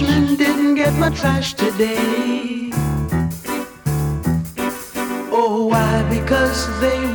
Didn't get my trash today. Oh, why? Because they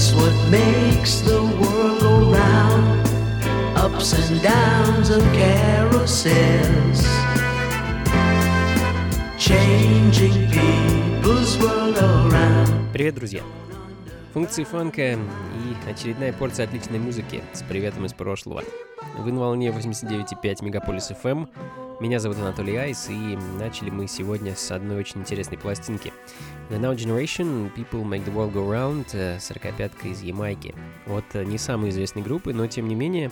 That's what makes the world go round. Ups and downs of carousels. Changing people's world around. Привет, друзья! Функции фанка и очередная порция отличной музыки с приветом из прошлого. Вы на волне 89.5 Мегаполис FM. Меня зовут Анатолий Айс, и начали мы сегодня с одной очень интересной пластинки. The Now Generation People Make the World Go Round, э, 45-ка из Ямайки. Вот э, не самой известной группы, но тем не менее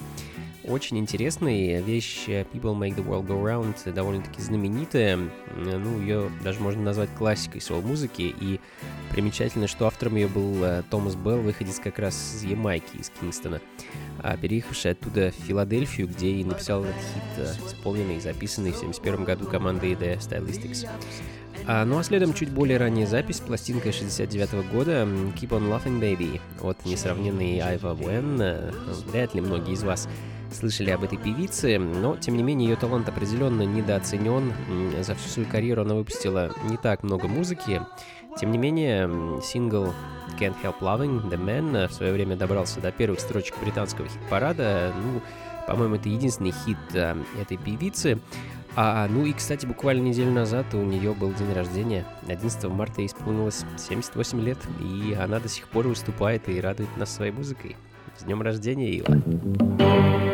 очень интересная вещь э, People Make the World Go Round, э, довольно-таки знаменитая. Э, Ну, ее даже можно назвать классикой соул-музыки. И примечательно, что автором ее был э, Томас Белл, выходец как раз из Ямайки, из Кингстона, переехавший оттуда в Филадельфию, где и написал этот хит, э, исполненный и записанный в 1971 году командой The Stylistics. А, ну а следом чуть более ранняя запись, пластинка 69 года м, Keep on Laughing Baby от несравненной Айва Уэн. Э, Вряд ли многие из вас слышали об этой певице, но тем не менее ее талант определенно недооценен. За всю свою карьеру она выпустила не так много музыки. Тем не менее, сингл Can't Help Loving The Man в свое время добрался до первых строчек британского хит-парада. Ну, по-моему, это единственный хит э, этой певицы. А, ну и, кстати, буквально неделю назад у нее был день рождения. 11 марта исполнилось 78 лет, и она до сих пор выступает и радует нас своей музыкой. С днем рождения, Ива!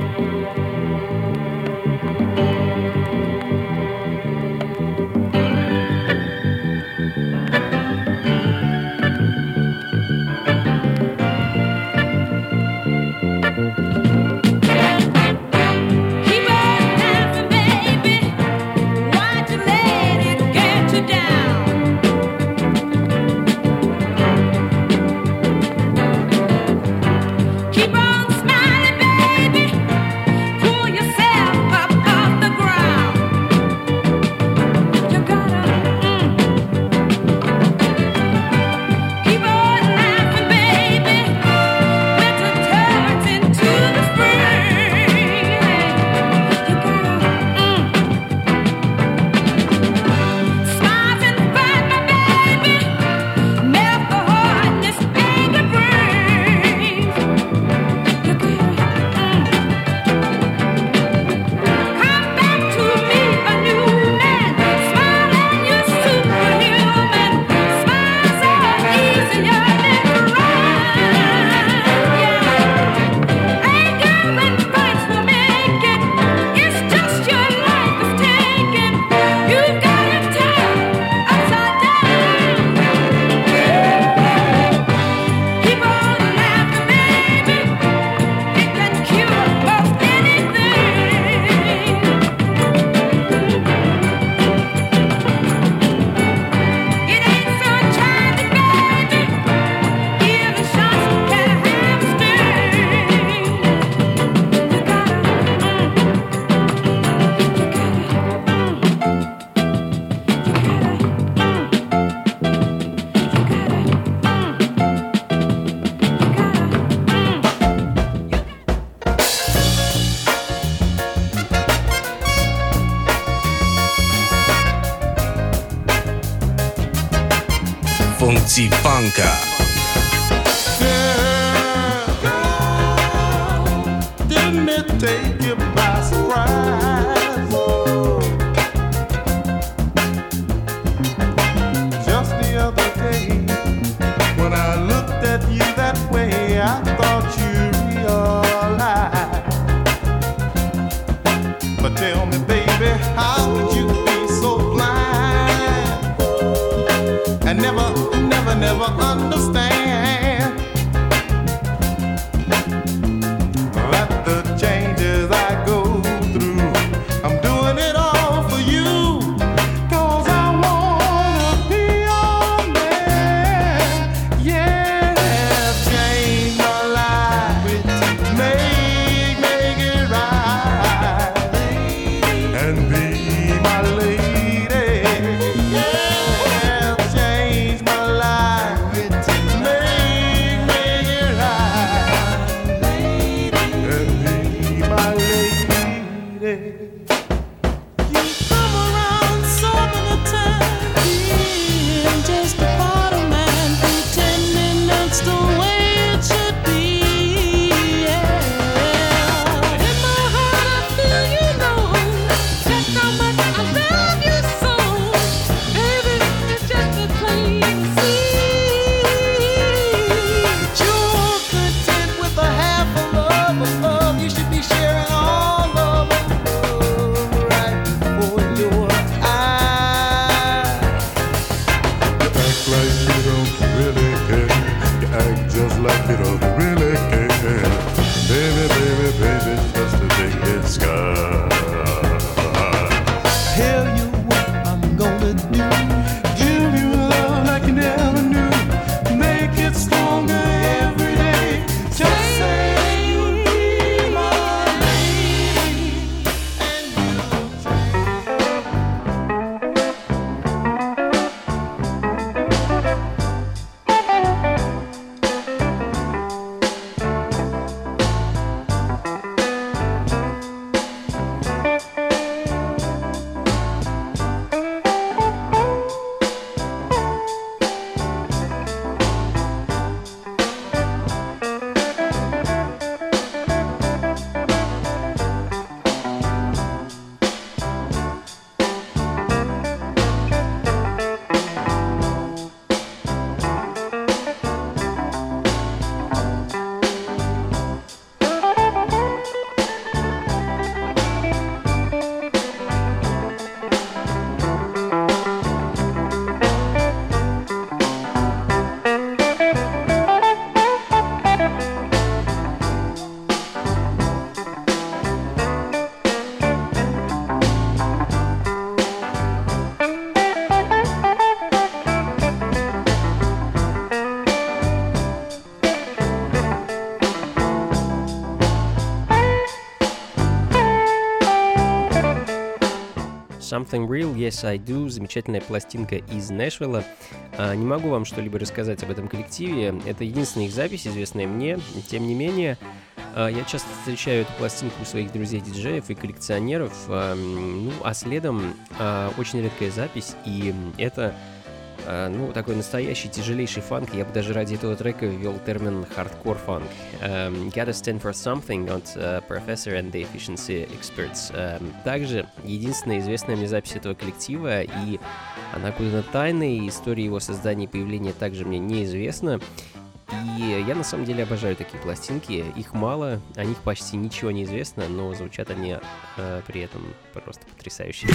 City Funka. Girl, girl, take Something Real, Yes I Do, замечательная пластинка из Нэшвилла. А, не могу вам что-либо рассказать об этом коллективе. Это единственная их запись, известная мне. Тем не менее, а, я часто встречаю эту пластинку у своих друзей-диджеев и коллекционеров. А, ну, а следом а, очень редкая запись, и это а, ну, такой настоящий тяжелейший фанк. Я бы даже ради этого трека ввел термин хардкор фанк. Um, Gotta Stand For Something от uh, Professor and the Efficiency Experts. Um, также единственная известная мне запись этого коллектива, и она куда-то тайная, и история его создания и появления также мне неизвестна. И я на самом деле обожаю такие пластинки. Их мало, о них почти ничего не известно, но звучат они э, при этом просто потрясающе.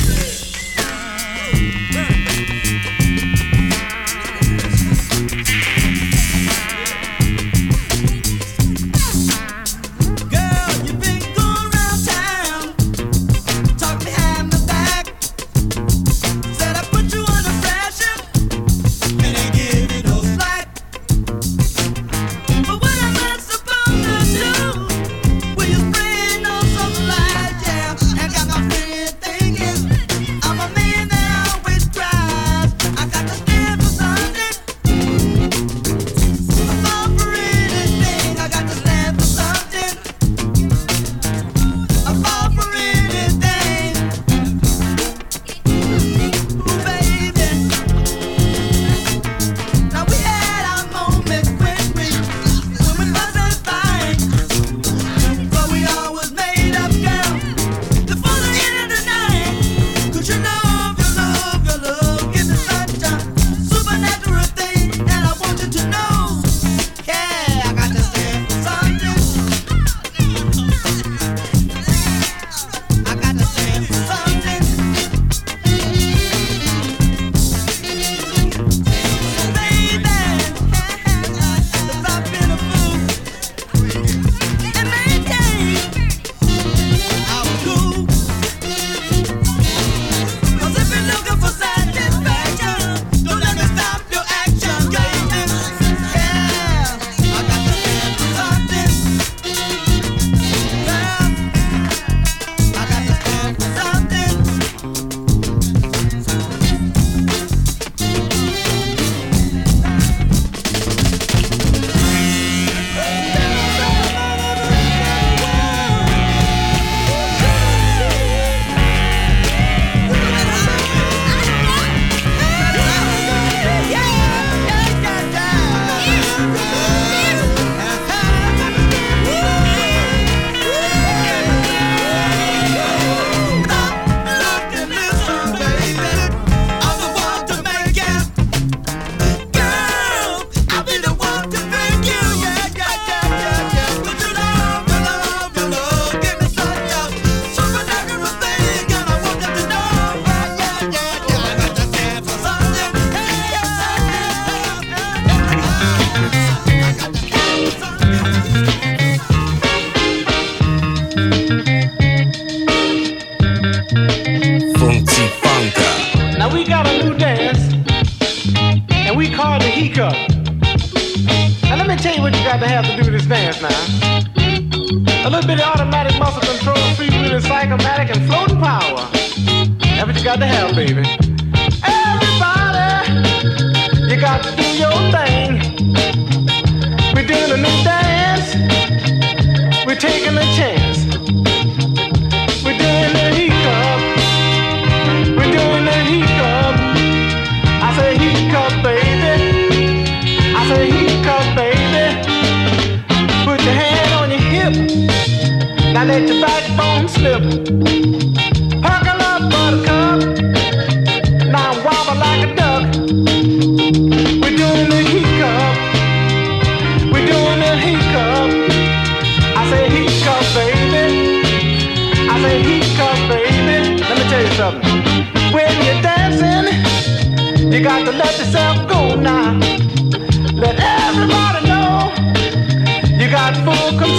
God for control.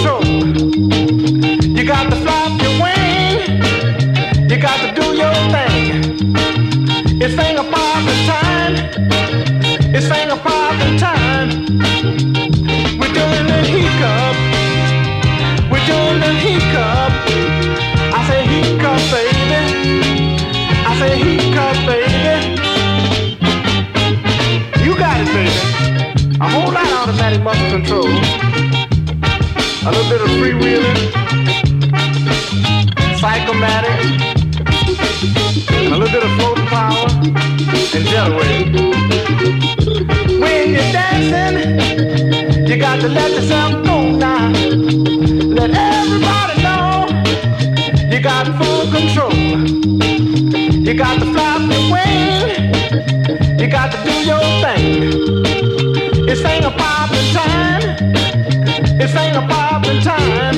and Delaware. When you're dancing, you got to let yourself go now. Let everybody know you got full control. You got to flap your wings. You got to do your thing. It's ain't a poppin' time. It's ain't a poppin' time.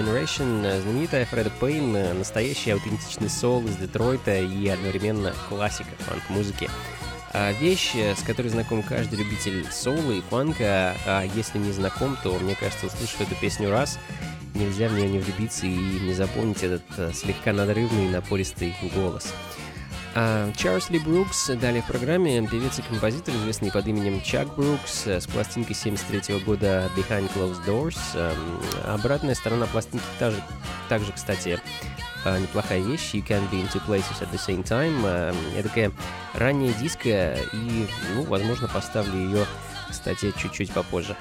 Generation, э, знаменитая Фред Пейн, э, настоящий аутентичный сол из Детройта и одновременно классика фанк-музыки. А вещь, э, с которой знаком каждый любитель соло и фанка, а если не знаком, то, мне кажется, услышав эту песню раз, нельзя в нее не влюбиться и не запомнить этот слегка надрывный напористый голос. А Чарльз Ли Брукс далее в программе певец и композитор, известный под именем Чак Брукс, э, с пластинки 73 года Behind Closed Doors. Эм, обратная сторона пластинки та же, также, кстати, э, неплохая вещь. You can be in two places at the same time. Эм, Это такая ранняя диска, и, ну, возможно, поставлю ее, кстати, чуть-чуть попозже.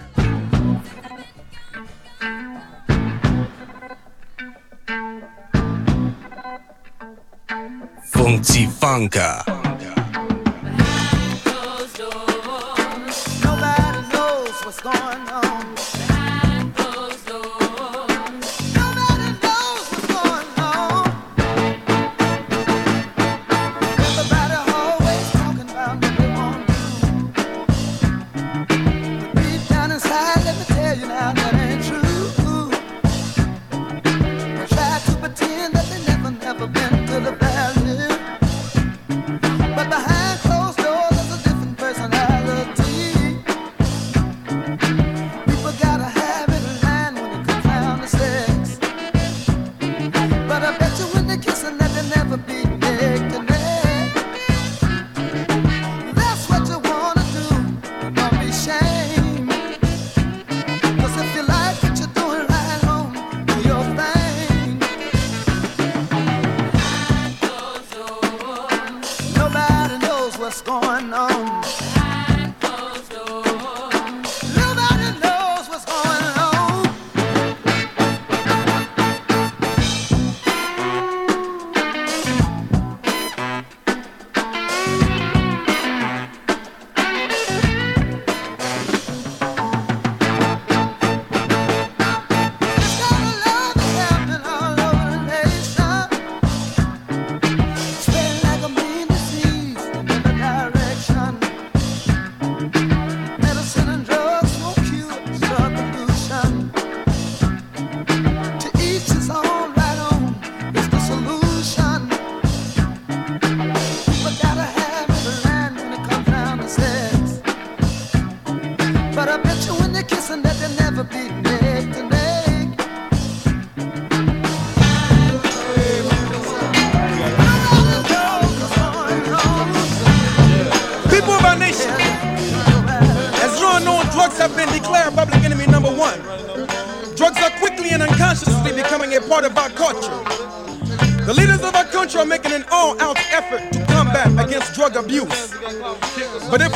Funky Funka. Nobody knows what's going on.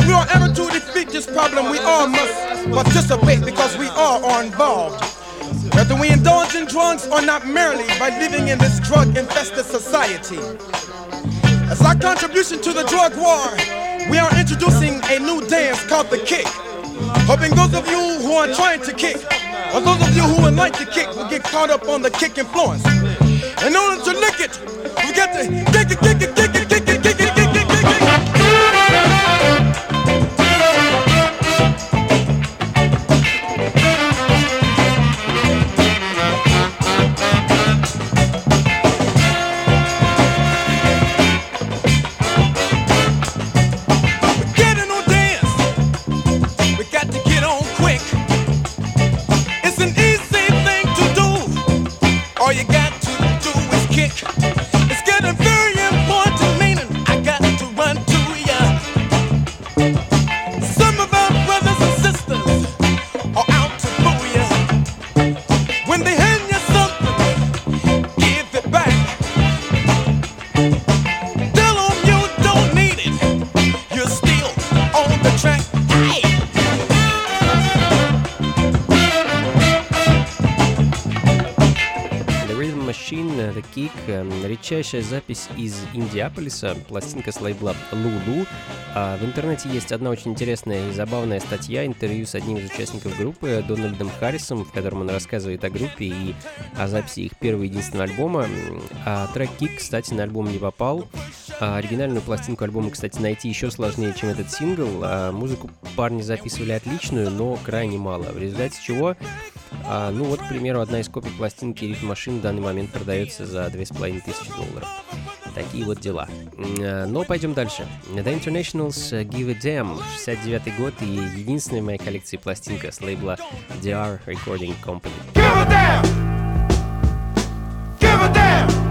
We are ever to defeat this problem, we all must participate because we all are involved. Whether we indulge in drugs or not merely by living in this drug-infested society. As our contribution to the drug war, we are introducing a new dance called the kick. Hoping those of you who are trying to kick, or those of you who would like to kick, will get caught up on the kick influence. In order to lick it, we got to kick it, kick it, kick it, kick it, редчайшая запись из Индиаполиса, пластинка с лейбла Lulu. А в интернете есть одна очень интересная и забавная статья, интервью с одним из участников группы, Дональдом Харрисом, в котором он рассказывает о группе и о записи их первого единственного альбома. А трек Kick, кстати, на альбом не попал. А оригинальную пластинку альбома, кстати, найти еще сложнее, чем этот сингл. А музыку парни записывали отличную, но крайне мало. В результате чего а, ну вот, к примеру, одна из копий пластинки Ритм Машин в данный момент продается за 2500 долларов. Такие вот дела. А, Но пойдем дальше. The Internationals э, Give a Damn, 69 год и единственная в моей коллекции пластинка с лейбла DR Recording Company. Give a damn! Give a damn!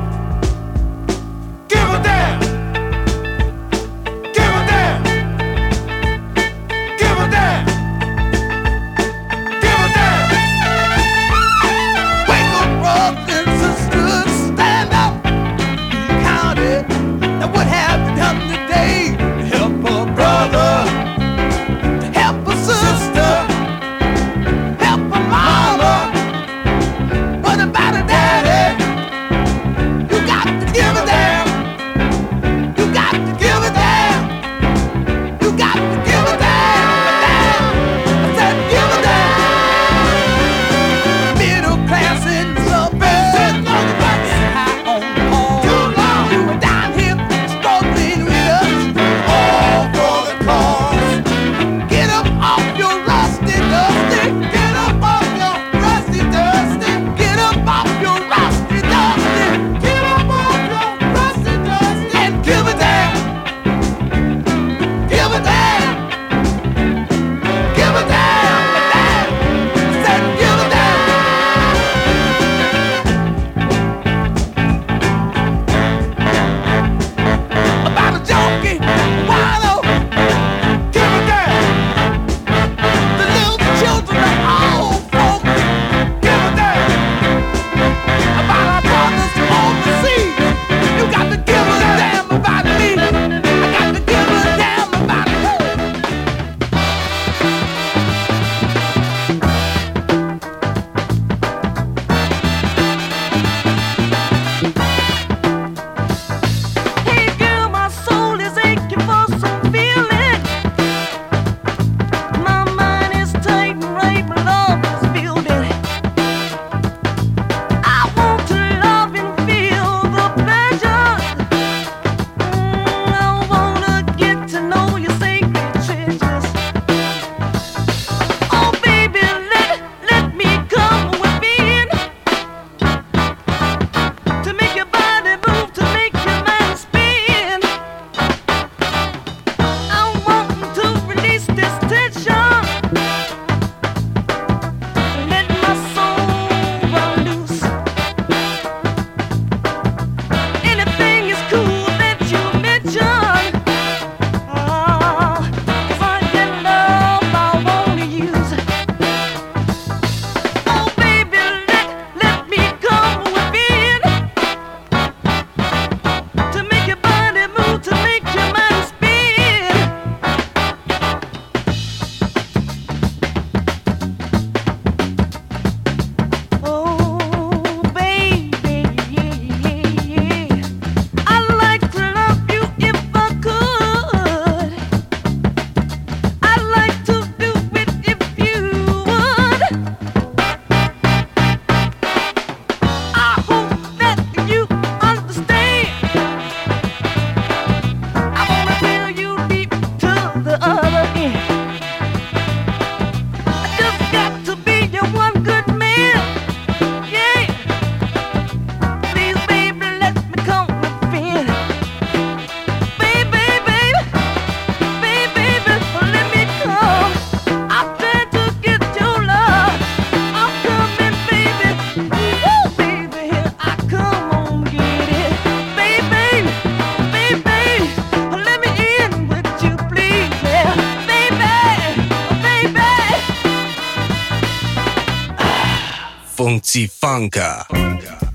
funkcji funka. funka.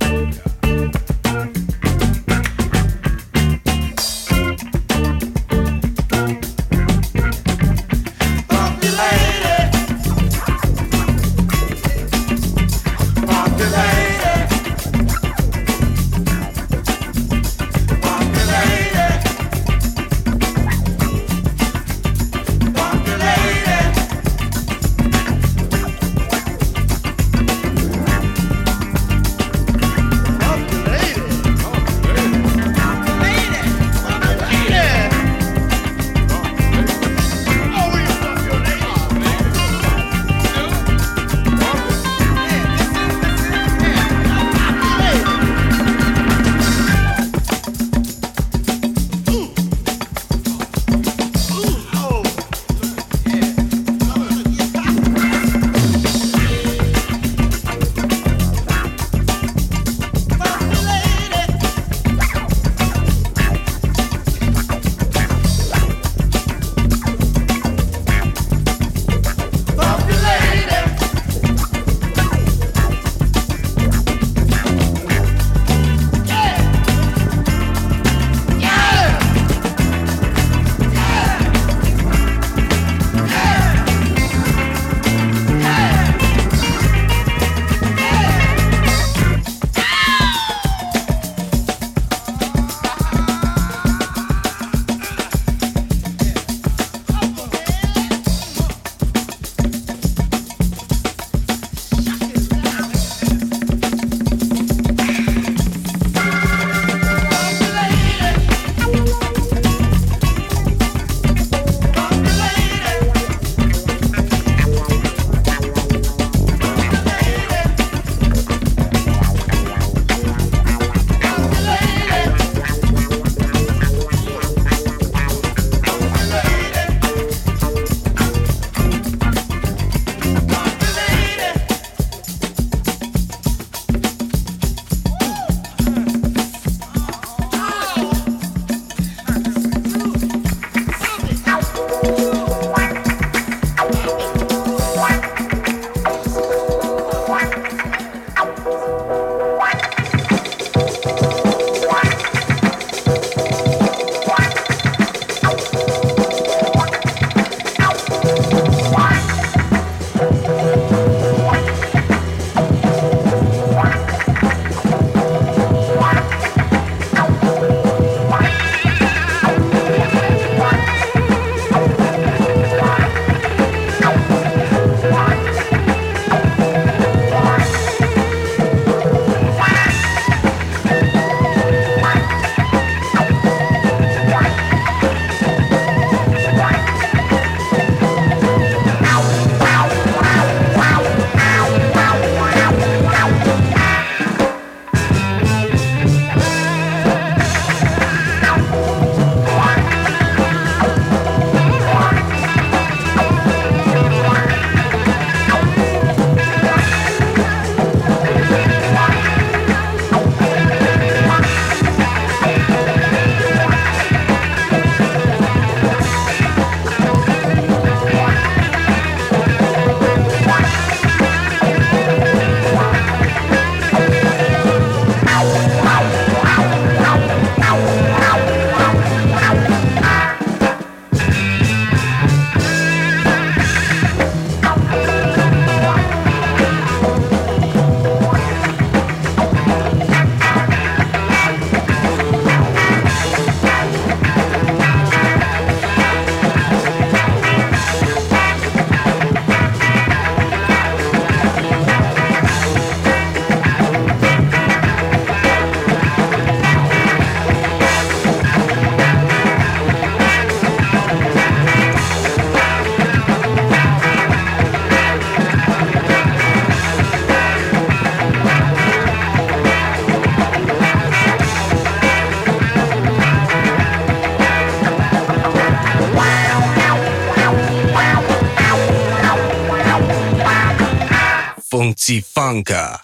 Funky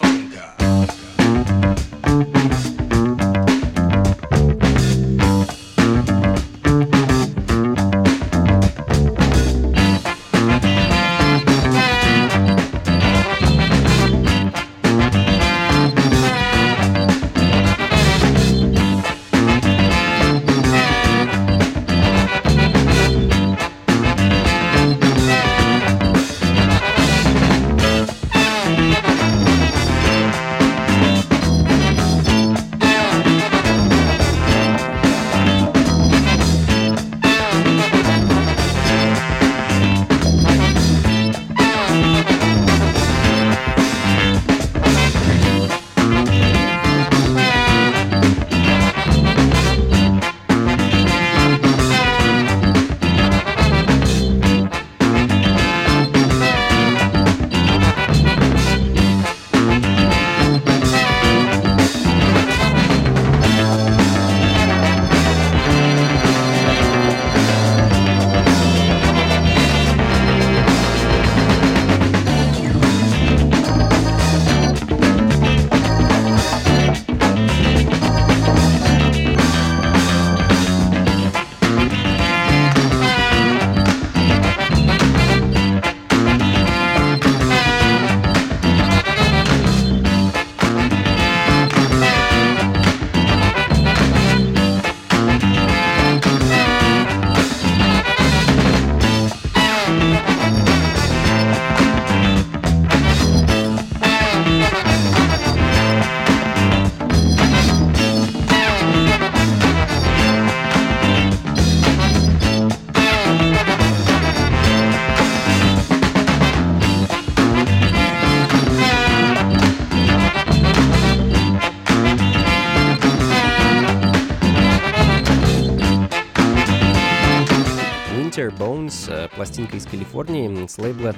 пластинка из Калифорнии с лейбла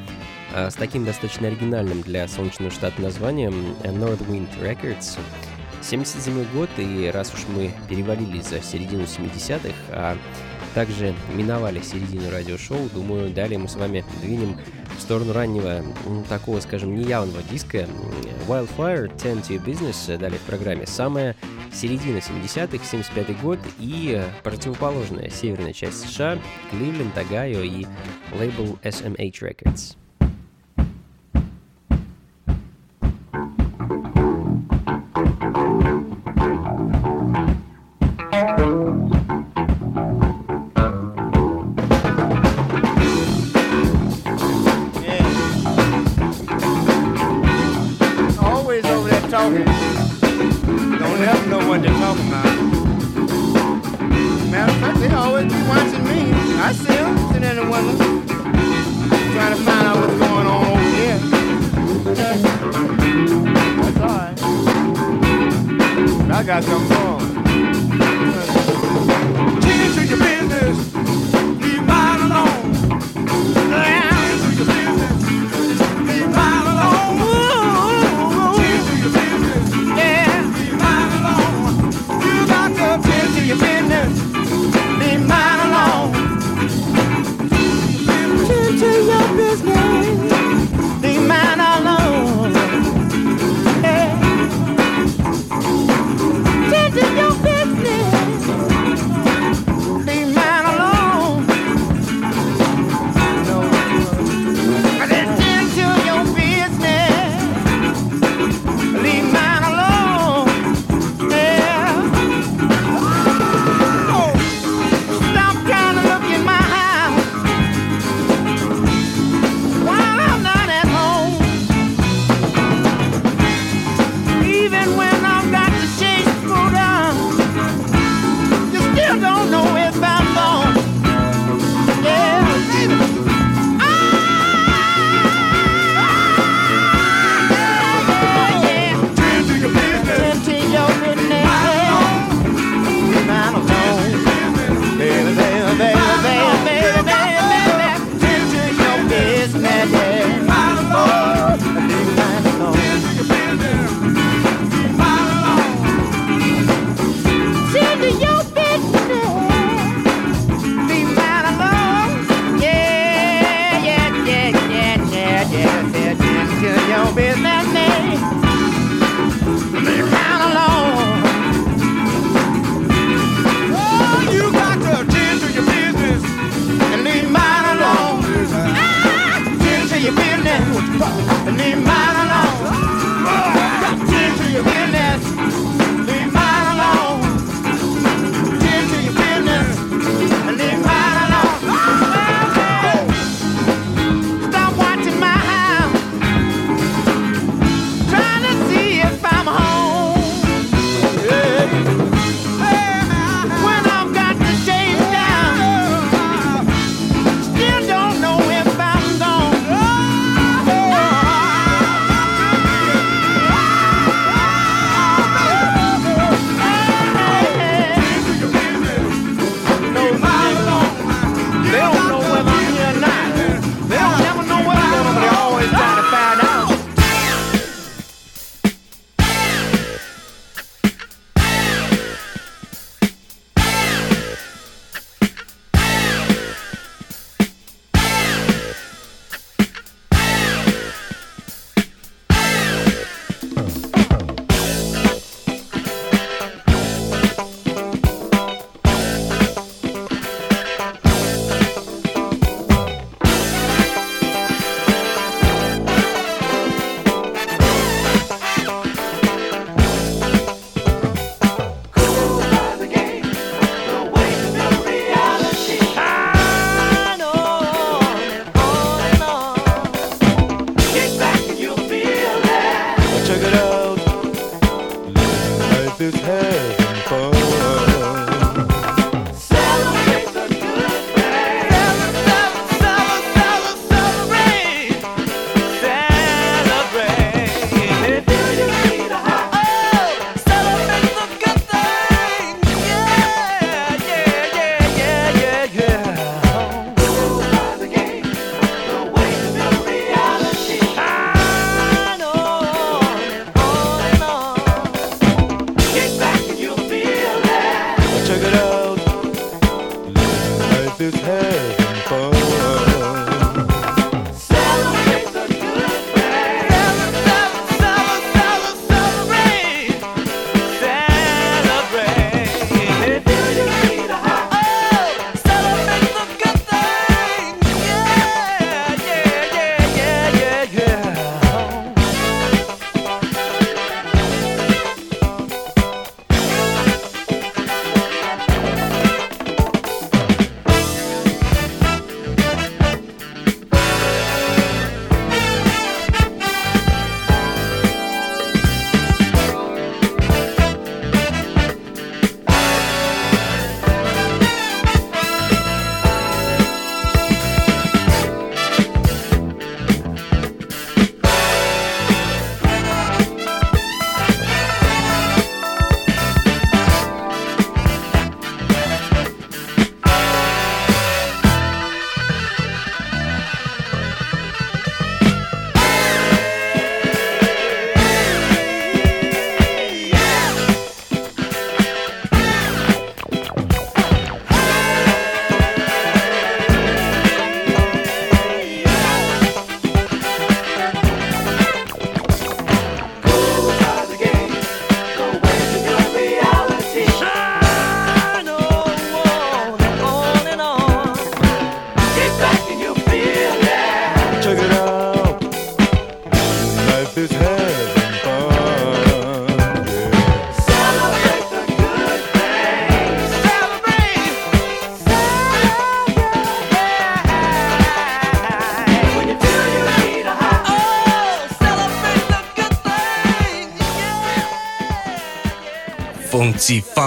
э, с таким достаточно оригинальным для солнечного штата названием North Wind Records. 77 год, и раз уж мы перевалили за середину 70-х, а также миновали середину радиошоу, думаю, далее мы с вами двинем в сторону раннего, ну, такого, скажем, неявного диска Wildfire, Tend to Business, э, далее в программе. самое середина 70-х, 75 год и э, противоположная северная часть США, Кливленд, Огайо и лейбл SMH Records.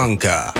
Blanca.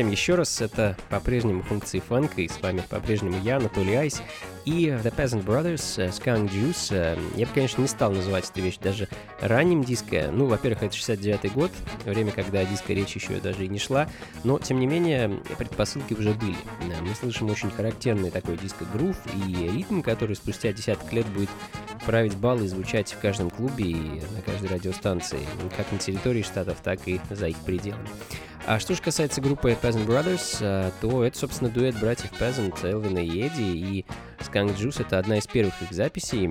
Всем еще раз, это по-прежнему функции фанка, и с вами по-прежнему я, Анатолий Айс, и The Peasant Brothers, э, Skunk Juice. Э, Я бы, конечно, не стал называть эту вещь даже ранним диско. Ну, во-первых, это 69-й год, время, когда диско речь еще даже и не шла, но, тем не менее, предпосылки уже были. Э, Мы слышим очень характерный такой диско-грув и ритм, который спустя десяток лет будет править баллы и звучать в каждом клубе и на каждой радиостанции, как на территории штатов, так и за их пределами. А что же касается группы Peasant Brothers, э, то это, собственно, дуэт братьев Peasant, Элвина и Эдди, и Skunk Juice — это одна из первых их записей,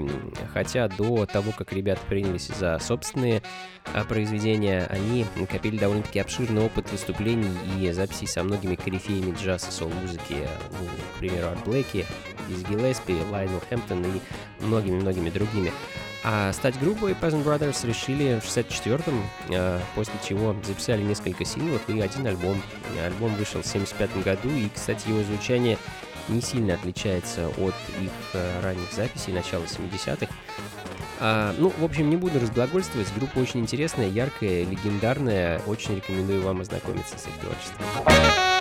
хотя до того, как ребята принялись за собственные а, произведения, они накопили довольно-таки обширный опыт выступлений и записей со многими корифеями джаз и сол-музыки, э, ну, к примеру, Арт Блэки, Диз Гиллеспи, Лайнел Хэмптон и многими-многими другими. А стать группой Peasant Brothers решили в 64-м, э, после чего записали несколько синглов и один альбом. Альбом вышел в 75 году, и, кстати, его звучание не сильно отличается от их э, ранних записей начала 70-х. А, ну, в общем, не буду разглагольствовать. Группа очень интересная, яркая, легендарная. Очень рекомендую вам ознакомиться с их творчеством.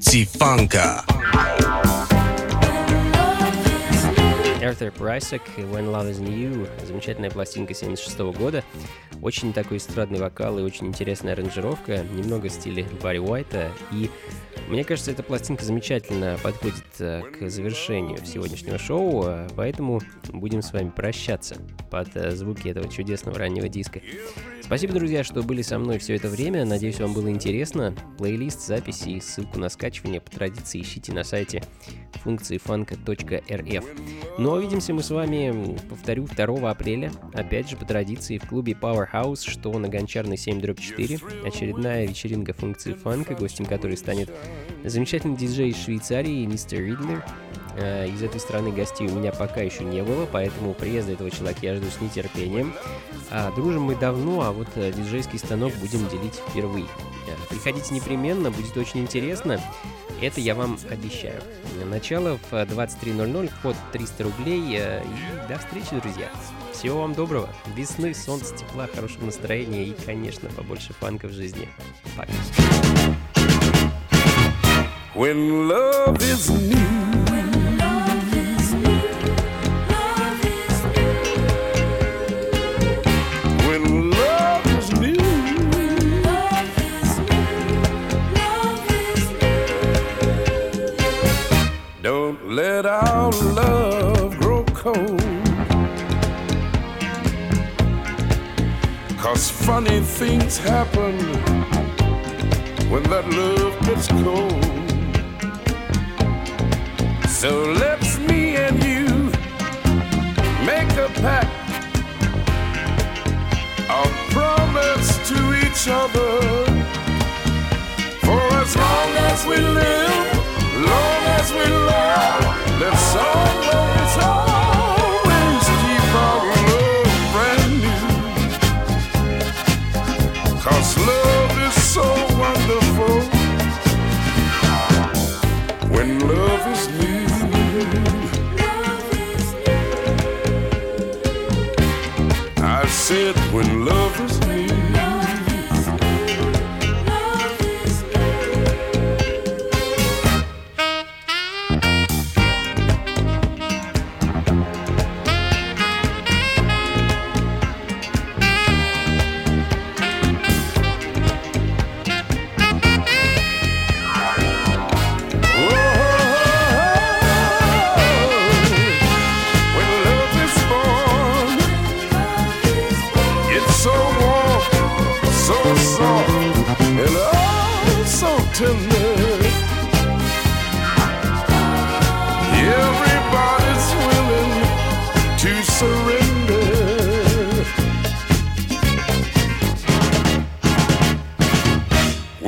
Фанка. Arthur Прайсек «When Love Is New» — замечательная пластинка 76 года. Очень такой эстрадный вокал и очень интересная аранжировка, немного в стиле Барри Уайта. И мне кажется, эта пластинка замечательно подходит э, к завершению сегодняшнего шоу, э, поэтому будем с вами прощаться под э, звуки этого чудесного раннего диска. Спасибо, друзья, что были со мной все это время. Надеюсь, вам было интересно. Плейлист, записи и ссылку на скачивание по традиции ищите на сайте функции фанка.рф. Ну а увидимся мы с вами, повторю, 2 апреля, опять же по традиции в клубе Powerhouse, что на Гончарной 7 4. Очередная вечеринка функции фанка, гостем которой станет замечательный диджей из Швейцарии мистер Риднер. Э, Из этой страны гостей у меня пока еще не было, поэтому приезда этого человека я жду с нетерпением. А, дружим мы давно, а вот э, диджейский станок будем делить впервые. Э, Приходите непременно, будет очень интересно. Это я вам обещаю. Начало в э, 23.00, вход 300 рублей. И до встречи, друзья. Всего вам доброго. Весны, солнца, тепла, хорошего настроения и, конечно, побольше фанка в жизни. Пока. When love is new, funny things happen when that love gets cold. So let's me and you make a pact, a promise to each other. For as long as we live, long as we love, let's always, when love is new. I said when love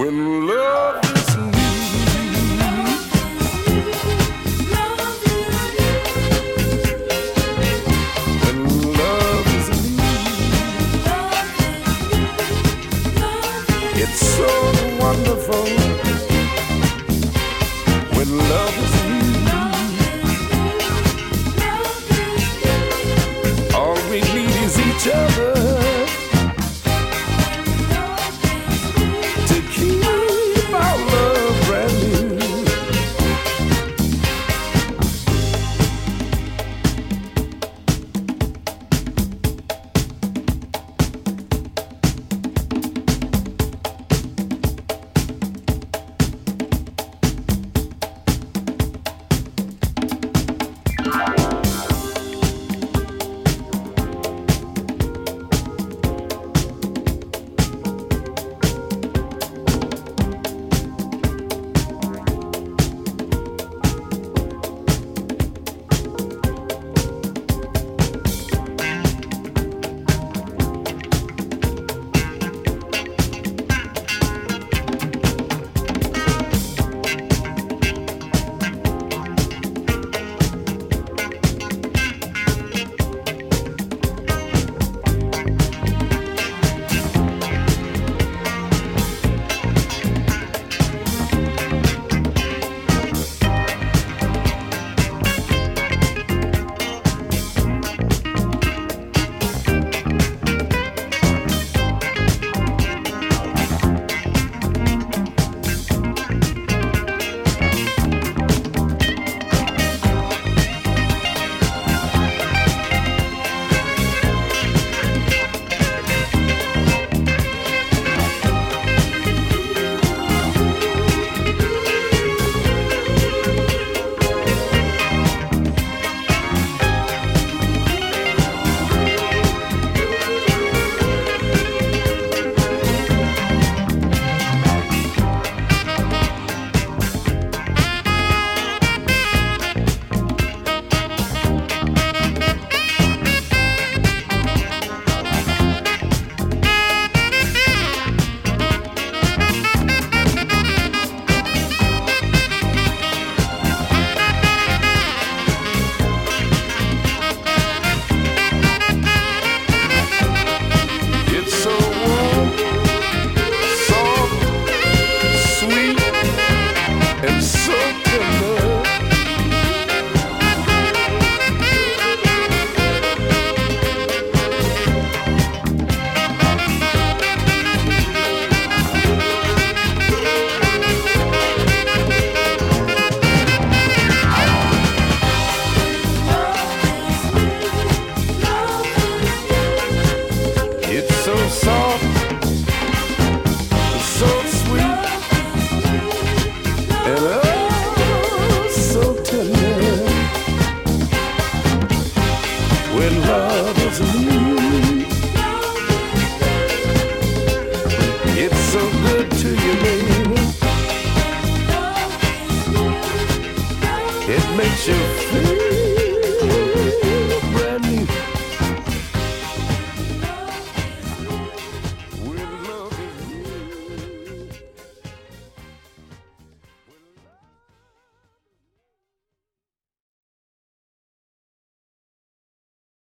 When